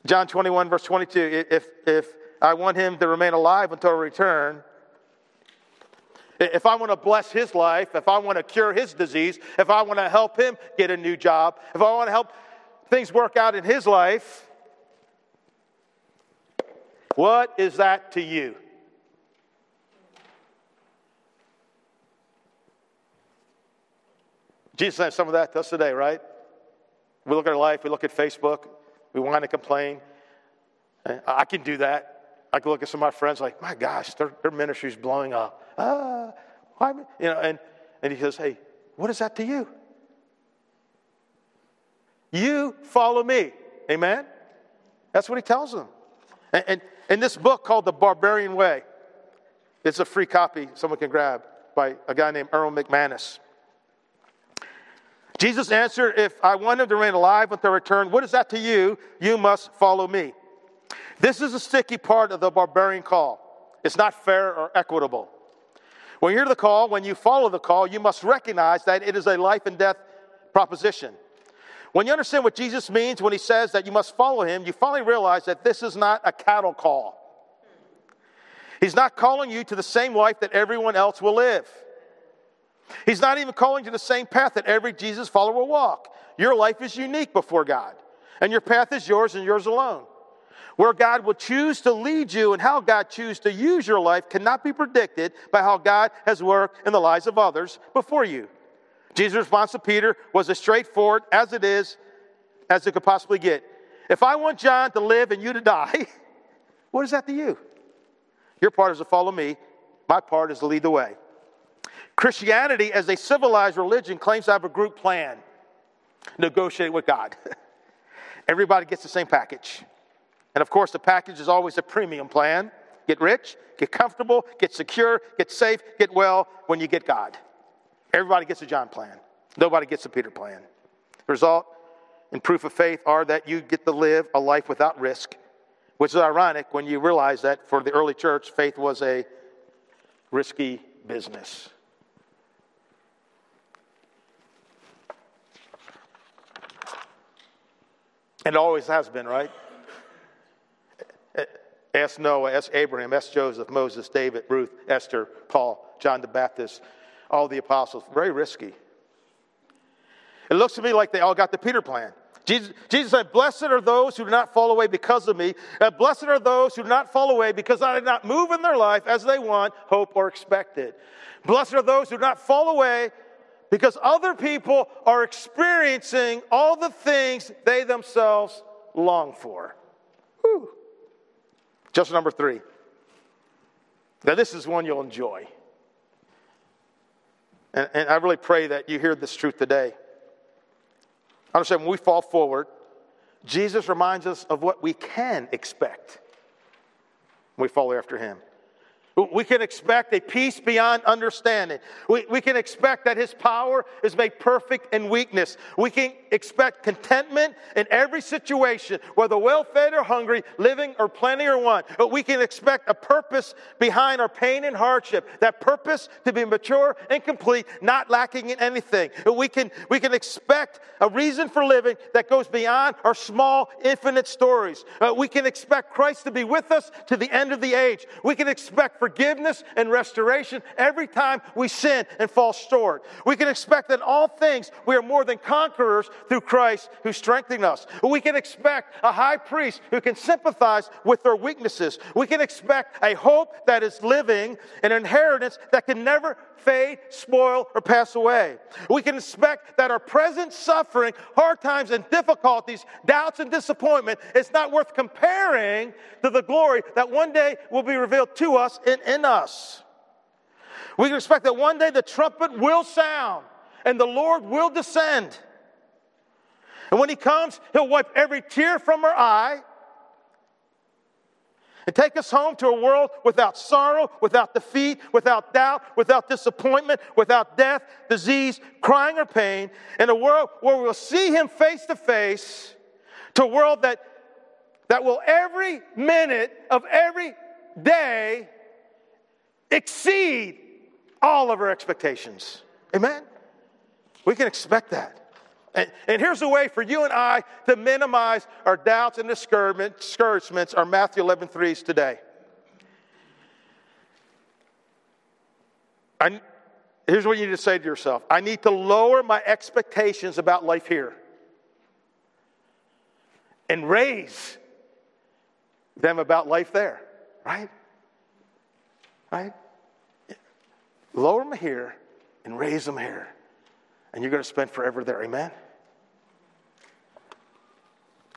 John 21, verse 22. If, if I want him to remain alive until I return, if I want to bless his life, if I want to cure his disease, if I want to help him get a new job, if I want to help things work out in his life, what is that to you? Jesus has some of that to us today, right? We look at our life, we look at Facebook, we want to complain. I can do that. I can look at some of my friends like, my gosh, their, their ministry's blowing up. Ah, why? You know, and, and he says, hey, what is that to you? You follow me. Amen? That's what he tells them. And, and in this book called The Barbarian Way, it's a free copy someone can grab by a guy named Erwin McManus. Jesus answered, If I want him to remain alive until I return, what is that to you? You must follow me. This is a sticky part of the barbarian call. It's not fair or equitable. When you hear the call, when you follow the call, you must recognize that it is a life and death proposition. When you understand what Jesus means when he says that you must follow him, you finally realize that this is not a cattle call. He's not calling you to the same life that everyone else will live. He's not even calling to the same path that every Jesus follower will walk. Your life is unique before God, and your path is yours and yours alone. Where God will choose to lead you and how God chooses to use your life cannot be predicted by how God has worked in the lives of others before you. Jesus' response to Peter was as straightforward as it is as it could possibly get. If I want John to live and you to die, what is that to you? Your part is to follow me, my part is to lead the way. Christianity, as a civilized religion, claims to have a group plan negotiate with God. Everybody gets the same package. And of course, the package is always a premium plan get rich, get comfortable, get secure, get safe, get well when you get God. Everybody gets a John plan, nobody gets a Peter plan. The result and proof of faith are that you get to live a life without risk, which is ironic when you realize that for the early church, faith was a risky business. And it always has been, right? Ask Noah, ask Abraham, ask Joseph, Moses, David, Ruth, Esther, Paul, John the Baptist, all the apostles. Very risky. It looks to me like they all got the Peter plan. Jesus, Jesus, said, Blessed are those who do not fall away because of me, and blessed are those who do not fall away because I did not move in their life as they want, hope, or expected. Blessed are those who do not fall away because other people are experiencing all the things they themselves long for. Whew. Just number three. Now, this is one you'll enjoy. And, and I really pray that you hear this truth today. I understand, when we fall forward, Jesus reminds us of what we can expect when we follow after him. We can expect a peace beyond understanding. We, we can expect that His power is made perfect in weakness. We can expect contentment in every situation, whether well fed or hungry, living or plenty or want. But we can expect a purpose behind our pain and hardship, that purpose to be mature and complete, not lacking in anything. We can, we can expect a reason for living that goes beyond our small, infinite stories. Uh, we can expect Christ to be with us to the end of the age. We can expect forgiveness and restoration every time we sin and fall short. We can expect that in all things we are more than conquerors through Christ who strengthens us. We can expect a high priest who can sympathize with our weaknesses. We can expect a hope that is living, an inheritance that can never fade, spoil, or pass away. We can expect that our present suffering, hard times, and difficulties, doubts, and disappointment is not worth comparing to the glory that one day will be revealed to us in us. We can expect that one day the trumpet will sound and the Lord will descend. And when He comes, He'll wipe every tear from our eye and take us home to a world without sorrow, without defeat, without doubt, without disappointment, without death, disease, crying, or pain, in a world where we'll see Him face to face, to a world that, that will every minute of every day exceed all of our expectations. Amen? We can expect that. And, and, here's a way for you and I to minimize our doubts and discouragements, our Matthew 11 threes today. I, here's what you need to say to yourself I need to lower my expectations about life here and raise them about life there, right? Right? Lower them here and raise them here. And you're going to spend forever there. Amen?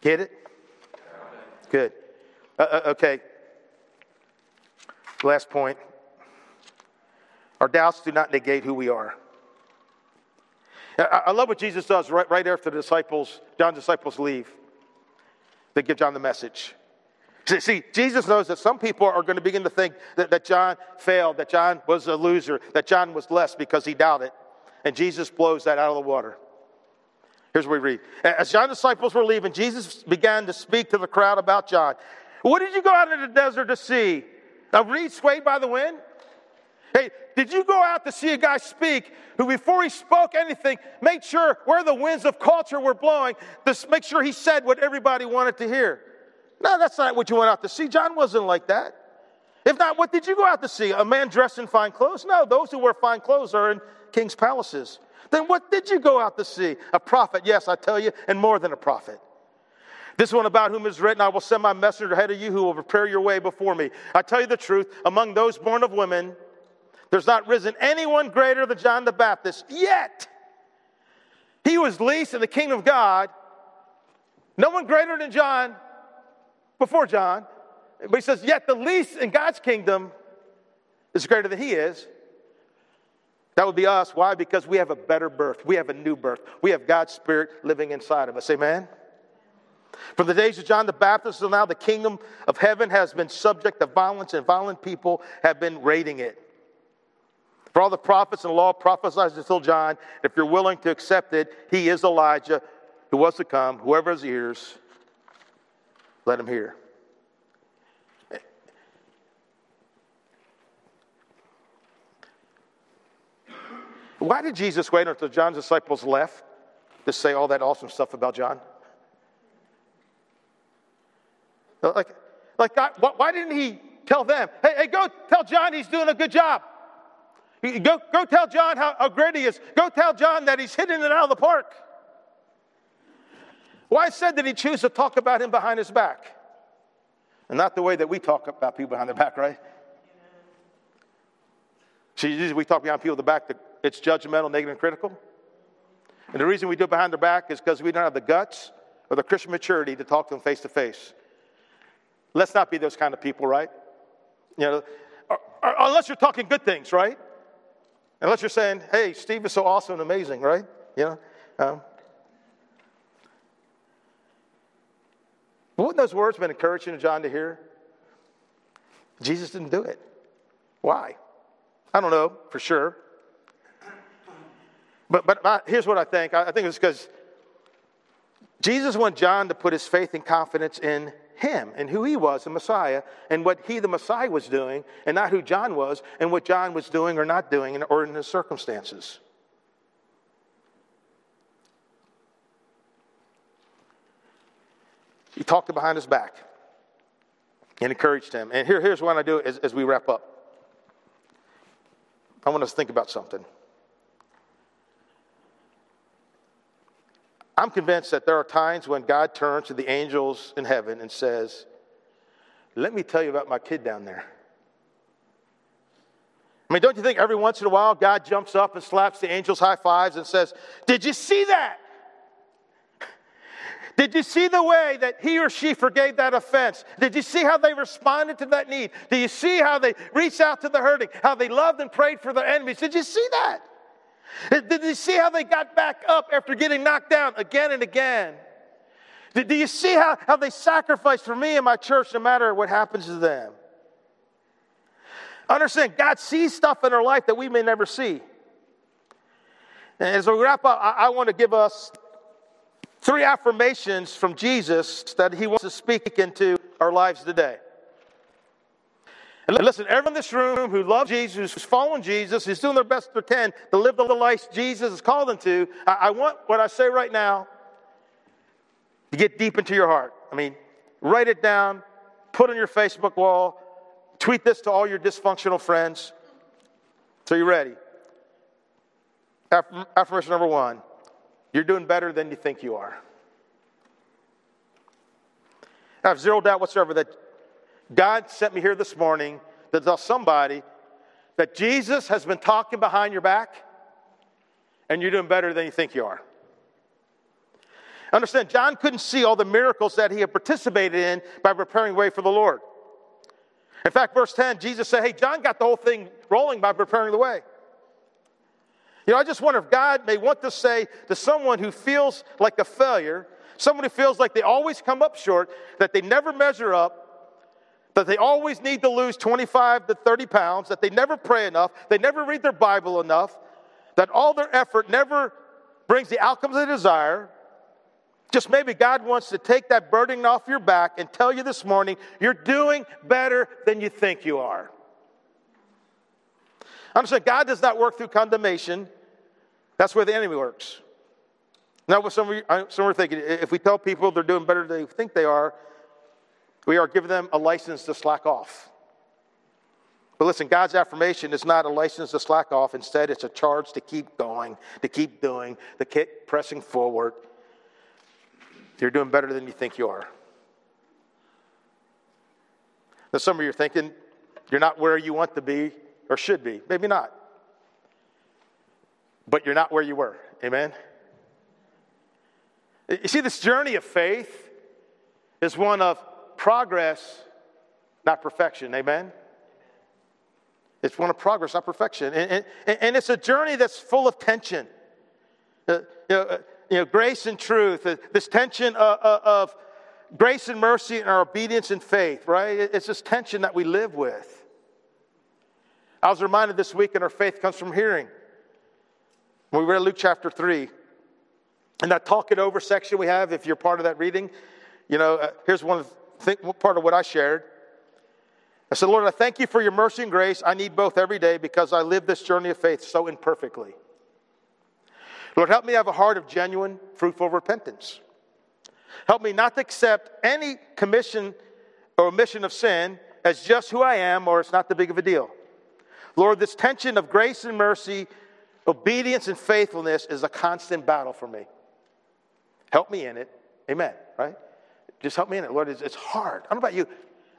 Get it? Good. Uh, uh, okay. Last point. Our doubts do not negate who we are. I, love what Jesus does right, right after the disciples, John's disciples leave. They give John the message. See, Jesus knows that some people are going to begin to think that, that John failed, that John was a loser, that John was less because he doubted. And Jesus blows that out of the water. Here's what we read. As John's disciples were leaving, Jesus began to speak to the crowd about John. What did you go out into the desert to see? A reed swayed by the wind? Hey, did you go out to see a guy speak who, before he spoke anything, made sure where the winds of culture were blowing, to make sure he said what everybody wanted to hear? No, that's not what you went out to see. John wasn't like that. If not, what did you go out to see? A man dressed in fine clothes? No, those who wear fine clothes are in king's palaces. Then what did you go out to see? A prophet, yes, I tell you, and more than a prophet. This one about whom is written, I will send my messenger ahead of you who will prepare your way before me. I tell you the truth, among those born of women, there's not risen anyone greater than John the Baptist, yet he was least in the kingdom of God. No one greater than John before John. But he says, yet the least in God's kingdom is greater than he is. That would be us. Why? Because we have a better birth. We have a new birth. We have God's Spirit living inside of us. Amen? From the days of John the Baptist until now, the kingdom of heaven has been subject to violence, and violent people have been raiding it. For all the prophets and law prophesied until John, if you're willing to accept it, he is Elijah who was to come. Whoever has ears, let him hear. Why did Jesus wait until John's disciples left to say all that awesome stuff about John? Like, like God, why didn't he tell them, hey, hey, go tell John he's doing a good job? Go, go tell John how, how great he is. Go tell John that he's hitting it out of the park. Why said did he choose to talk about him behind his back? And not the way that we talk about people behind their back, right? See, usually we talk behind people the back that it's judgmental, negative, and critical. And the reason we do it behind their back is because we don't have the guts or the Christian maturity to talk to them face to face. Let's not be those kind of people, right? You know, or, or, unless you're talking good things, right? Unless you're saying, "Hey, Steve is so awesome and amazing," right? You know. Um, wouldn't those words have been encouraging to John to hear? Jesus didn't do it. Why? I don't know for sure. But, but here's what I think I, I think it's because Jesus wanted John to put his faith and confidence in him and who he was, the Messiah, and what he, the Messiah, was doing, and not who John was, and what John was doing or not doing, or in his circumstances. He talked behind his back and encouraged him. And here, here's what I do as, as we wrap up. I want us to think about something. I'm convinced that there are times when God turns to the angels in heaven and says, Let me tell you about my kid down there. I mean, don't you think every once in a while God jumps up and slaps the angels high fives and says, Did you see that? Did you see the way that he or she forgave that offense? Did you see how they responded to that need? Did you see how they reached out to the hurting? How they loved and prayed for their enemies? Did you see that? Did you see how they got back up after getting knocked down again and again? Do you see how, how they sacrificed for me and my church no matter what happens to them? Understand, God sees stuff in our life that we may never see. And as we wrap up, I, I want to give us Three affirmations from Jesus that he wants to speak into our lives today. And listen, everyone in this room who loves Jesus, who's following Jesus, who's doing their best they can to live the life Jesus has called them to, I, I want what I say right now to get deep into your heart. I mean, write it down, put on your Facebook wall, tweet this to all your dysfunctional friends. So you're ready? Affirmation number one you're doing better than you think you are. I have zero doubt whatsoever that God sent me here this morning to tell somebody that Jesus has been talking behind your back and you're doing better than you think you are. Understand, John couldn't see all the miracles that he had participated in by preparing the way for the Lord. In fact, verse 10, Jesus said, Hey, John got the whole thing rolling by preparing the way. You know, I just wonder if God may want to say to someone who feels like a failure, someone who feels like they always come up short, that they never measure up, that they always need to lose 25 to 30 pounds, that they never pray enough, they never read their Bible enough, that all their effort never brings the outcomes they desire. Just maybe God wants to take that burden off your back and tell you this morning, you're doing better than you think you are. Understand, God does not work through condemnation. That's where the enemy works. Now, what some of you, some are thinking, if we tell people they're doing better than they think they are, we are giving them a license to slack off. But listen, God's affirmation is not a license to slack off. Instead, it's a charge to keep going, to keep doing, to keep pressing forward. You're doing better than you think you are. Now, some of you are thinking you're not where you want to be or should be. Maybe not but you're not where you were. Amen? You see, this journey of faith is one of progress, not perfection. Amen? It's one of progress, not perfection. And, and, and it's a journey that's full of tension. Uh, you, know, uh, you know, grace and truth, uh, this tension of, uh, uh, of grace and mercy and our obedience and faith, right? It's this tension that we live with. I was reminded this week, and our faith comes from hearing. We read Luke chapter 3. And that talk it over section we have, if you're part of that reading, you know, uh, here's one th- part of what I shared. I said, Lord, I thank you for your mercy and grace. I need both every day because I live this journey of faith so imperfectly. Lord, help me have a heart of genuine, fruitful repentance. Help me not to accept any commission or omission of sin as just who I am or it's not that big of a deal. Lord, this tension of grace and mercy Obedience and faithfulness is a constant battle for me. Help me in it. Amen. Right? Just help me in it. Lord, it's, hard. I don't know about you.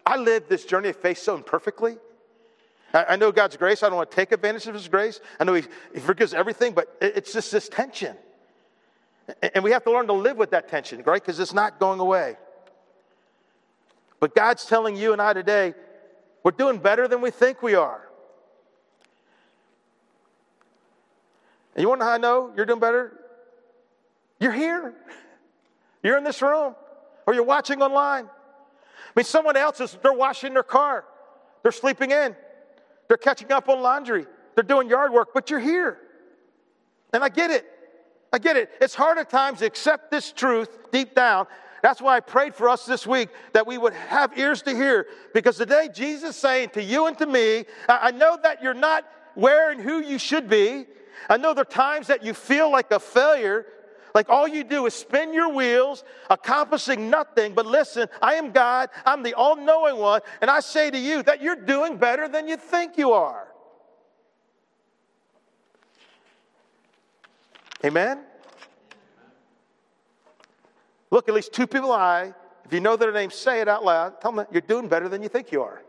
I live this journey of faith so imperfectly. I, know God's grace. I don't want to take advantage of His grace. I know He, forgives everything, but it's just this tension. And we have to learn to live with that tension, right? Because it's not going away. But God's telling you and I today, we're doing better than we think we are. And you want to know how I know you're doing better? You're here. You're in this room, or you're watching online. I mean, someone else is, they're washing their car, they're sleeping in, They're catching up on laundry. They're doing yard work, but you're here. And I get it. I get it. It's hard at times to accept this truth deep down. That's why I prayed for us this week that we would have ears to hear. Because today, Jesus is saying to you and to me, I know that you're not where and who you should be. I know there are times that you feel like a failure, like all you do is spin your wheels, accomplishing nothing. But listen, I am God, I'm the all knowing one, and I say to you that you're doing better than you think you are. Amen? Look at least two people I, if you know their names, say it out loud. Tell them you're doing better than you think you are.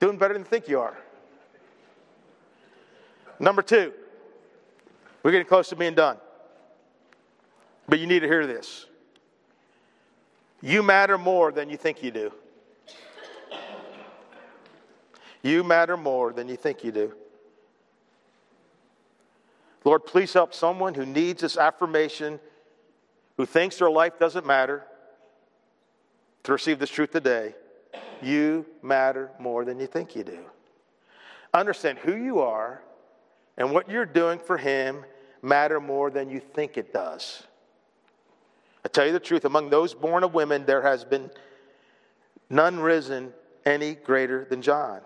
Doing better than you think you are. Number two, we're getting close to being done. But you need to hear this. You matter more than you think you do. You matter more than you think you do. Lord, please help someone who needs this affirmation, who thinks their life doesn't matter, to receive this truth today. You matter more than you think you do. Understand who you are and what you're doing for Him matter more than you think it does. I tell you the truth, among those born of women, there has been none risen any greater than John.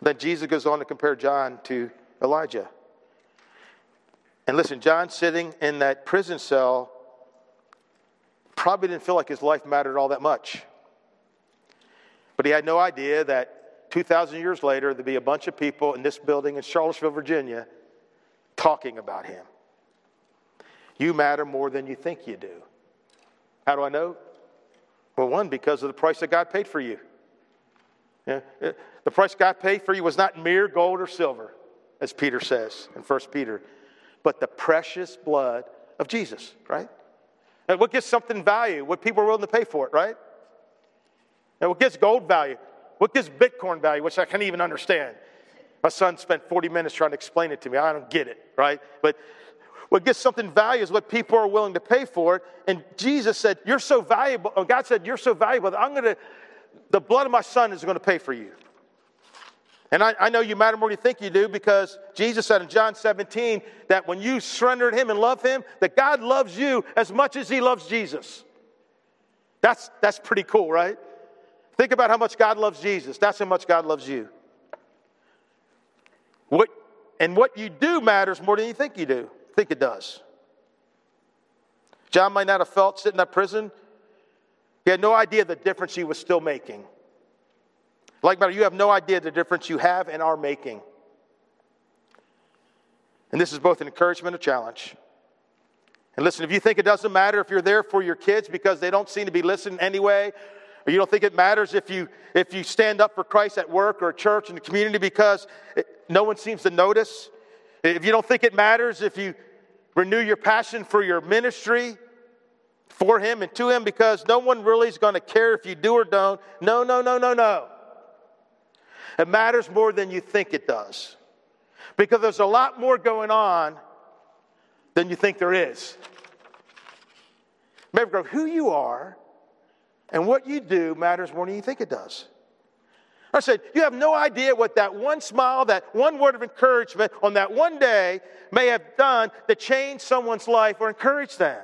Then Jesus goes on to compare John to Elijah. And listen, John sitting in that prison cell probably didn't feel like his life mattered all that much. But he had no idea that 2,000 years later, there'd be a bunch of people in this building in Charlottesville, Virginia, talking about him. You matter more than you think you do. How do I know? Well, one, because of the price that God paid for you. Yeah, the price God paid for you was not mere gold or silver, as Peter says in 1 Peter, but the precious blood of Jesus, right? And what gives something value? What people are willing to pay for it, right? And what gives gold value? What gives Bitcoin value, which I can't even understand? My son spent 40 minutes trying to explain it to me. I don't get it, right? But what gives something value is what people are willing to pay for it. And Jesus said, You're so valuable. God said, You're so valuable that I'm going to, the blood of my son is going to pay for you. And I, I, know you matter more than you think you do because Jesus said in John 17 that when you surrender to Him and love Him, that God loves you as much as He loves Jesus. That's, that's pretty cool, right? Think about how much God loves Jesus. That's how much God loves you. What, and what you do matters more than you think you do. think it does. John might not have felt sitting in that prison. He had no idea the difference he was still making. Like matter, you have no idea the difference you have and are making. And this is both an encouragement and a challenge. And listen, if you think it doesn't matter if you're there for your kids because they don't seem to be listening anyway, or you don't think it matters if you, if you stand up for Christ at work or church in the community because it, no one seems to notice. If you don't think it matters if you renew your passion for your ministry for Him and to Him because no one really is going to care if you do or don't. No, no, no, no, no. It matters more than you think it does because there's a lot more going on than you think there is. Remember, who you are and what you do matters more than you think it does. I said, you have no idea what that one smile, that one word of encouragement on that one day may have done to change someone's life or encourage them.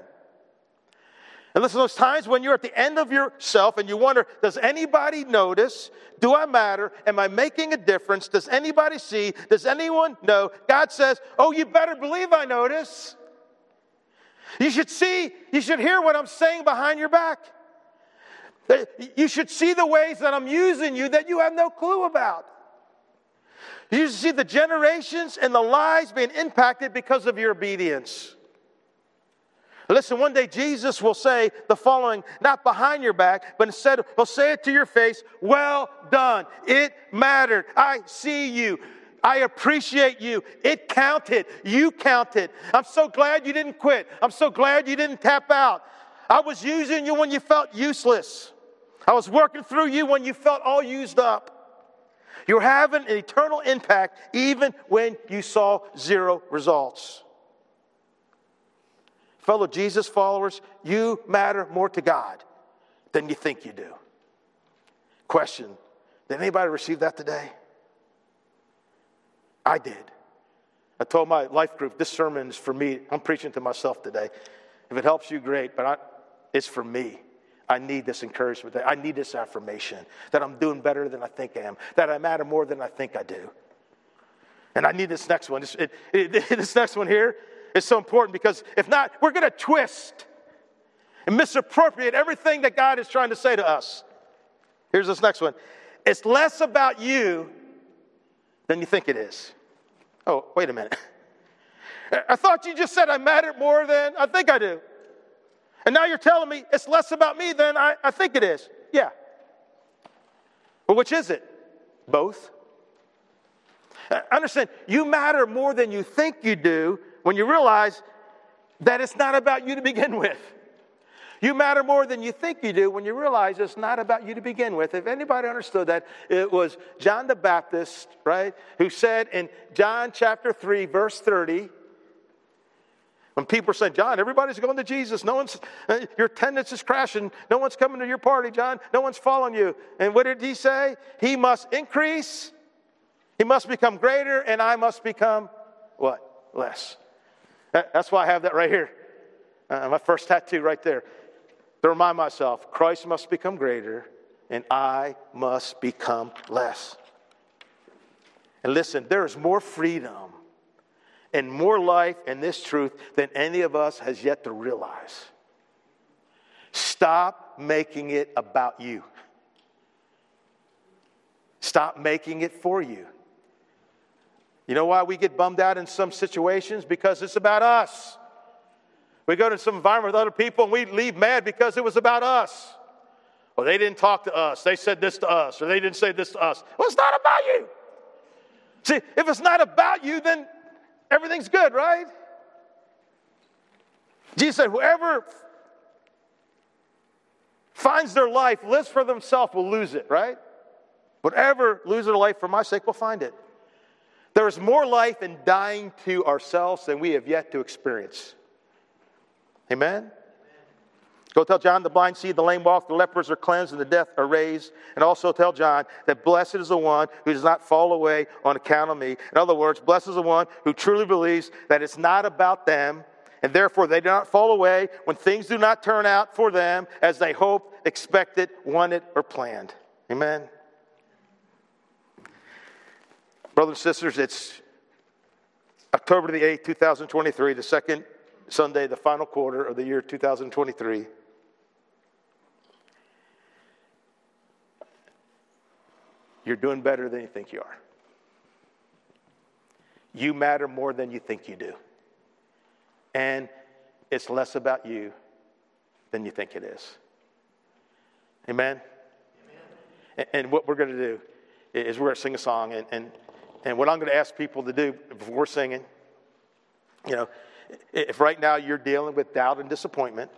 And listen, those times when you're at the end of yourself and you wonder, does anybody notice? Do I matter? Am I making a difference? Does anybody see? Does anyone know? God says, oh, you better believe I notice. You should see, you should hear what I'm saying behind your back. You should see the ways that I'm using you that you have no clue about. You should see the generations and the lives being impacted because of your obedience. Listen, one day Jesus will say the following, not behind your back, but instead he'll say it to your face Well done. It mattered. I see you. I appreciate you. It counted. You counted. I'm so glad you didn't quit. I'm so glad you didn't tap out. I was using you when you felt useless. I was working through you when you felt all used up. You're having an eternal impact even when you saw zero results. Fellow Jesus followers, you matter more to God than you think you do. Question Did anybody receive that today? I did. I told my life group, this sermon is for me. I'm preaching to myself today. If it helps you, great, but I, it's for me. I need this encouragement. I need this affirmation that I'm doing better than I think I am, that I matter more than I think I do. And I need this next one. This, it, it, this next one here is so important because if not, we're going to twist and misappropriate everything that God is trying to say to us. Here's this next one it's less about you than you think it is. Oh, wait a minute. I thought you just said I matter more than I think I do. And now you're telling me it's less about me than I, I think it is. Yeah. But which is it? Both. Uh, understand, you matter more than you think you do when you realize that it's not about you to begin with. You matter more than you think you do when you realize it's not about you to begin with. If anybody understood that, it was John the Baptist, right, who said in John chapter 3, verse 30, when people are saying, John, everybody's going to Jesus. No one's, uh, your attendance is crashing. No one's coming to your party, John. No one's following you. And what did he say? He must increase, he must become greater, and I must become what? Less. That's why I have that right here. Uh, my first tattoo right there to remind myself Christ must become greater and I must become less. And listen, there is more freedom and more life in this truth than any of us has yet to realize. Stop making it about you. Stop making it for you. You know why we get bummed out in some situations? Because it's about us. We go to some environment with other people and we leave mad because it was about us. Or they didn't talk to us. They said this to us. Or they didn't say this to us. Well, it's not about you. See, if it's not about you, then everything's good, right? Jesus said, whoever finds their life, lives for themselves, will lose it, right? Whatever lose their life for my sake will find it. There is more life in dying to ourselves than we have yet to experience. Amen? Go tell John the blind see, the lame walk, the lepers are cleansed, and the deaf are raised. And also tell John that blessed is the one who does not fall away on account of me. In other words, blessed is the one who truly believes that it's not about them, and therefore they do not fall away when things do not turn out for them as they hoped, expected, wanted, or planned. Amen? Brothers and sisters, it's October the 8th, 2023, the second Sunday, the final quarter of the year 2023. You're doing better than you think you are. You matter more than you think you do. And it's less about you than you think it is. Amen? Amen. And what we're going to do is we're going to sing a song. And, and, and what I'm going to ask people to do before singing, you know, if right now you're dealing with doubt and disappointment,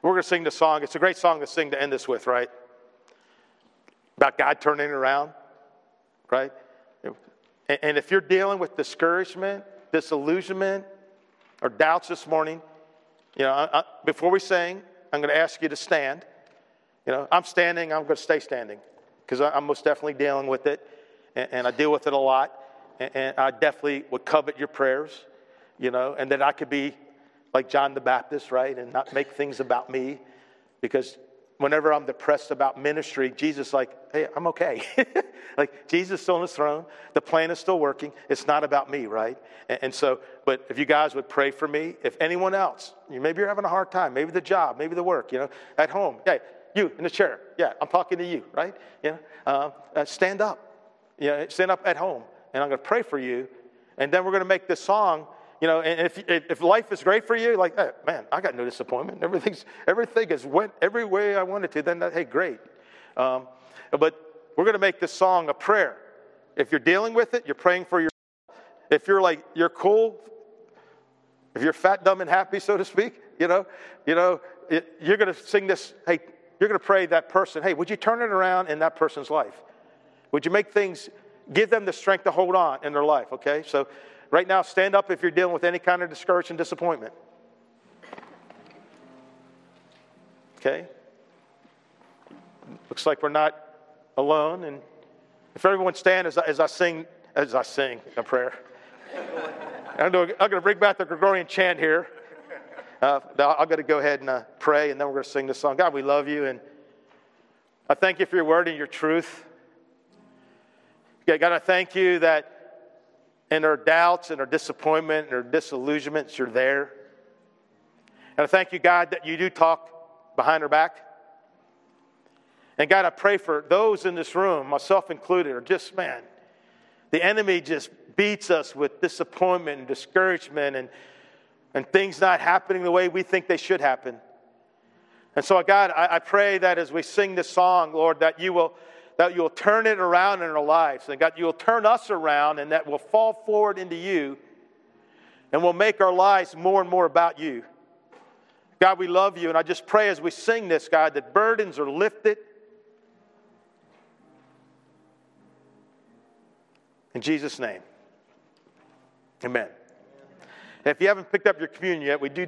we're going to sing the song. It's a great song to sing to end this with, right? About God turning around, right? And if you're dealing with discouragement, disillusionment, or doubts this morning, you know, I, before we sing, I'm going to ask you to stand. You know, I'm standing, I'm going to stay standing because I'm most definitely dealing with it, and, and I deal with it a lot, and, and I definitely would covet your prayers you know, and that I could be like John the Baptist, right, and not make things about me. Because whenever I'm depressed about ministry, Jesus like, hey, I'm okay. like Jesus is still on his throne. The plan is still working. It's not about me, right? And, and, so, but if you guys would pray for me, if anyone else, you maybe you're having a hard time, maybe the job, maybe the work, you know, at home, yeah, you in the chair, yeah, I'm talking to you, right? You know, uh, uh, stand up, yeah, stand up at home, and I'm going to pray for you, and then we're going to make this song you know, and if, if life is great for you, like, hey, man, I got no disappointment. Everything's, everything has went every way I wanted to, then, hey, great. Um, but we're going to make this song a prayer. If you're dealing with it, you're praying for your. If you're like, you're cool, if you're fat, dumb, and happy, so to speak, you know, you know, it, you're going to sing this, hey, you're going to pray that person, hey, would you turn it around in that person's life? Would you make things, give them the strength to hold on in their life, okay? So Right now, stand up if you're dealing with any kind of discouragement disappointment. Okay? Looks like we're not alone. And if everyone stand as I, as I sing, as I sing a prayer. I'm going to bring back the Gregorian chant here. Uh, I'm going to go ahead and uh, pray, and then we're going to sing this song. God, we love you, and I thank you for your word and your truth. God, I thank you that in our doubts and our disappointment and our disillusionments, you're there. And I thank you, God, that you do talk behind our back. And God, I pray for those in this room, myself included, are just, man, the enemy just beats us with disappointment and discouragement and, and things not happening the way we think they should happen. And so, God, I, I pray that as we sing this song, Lord, that you will that you'll turn it around in our lives. And God, you'll turn us around and that we'll fall forward into you and we'll make our lives more and more about you. God, we love you. And I just pray as we sing this, God, that burdens are lifted. In Jesus' name, amen. If you haven't picked up your communion yet, we do.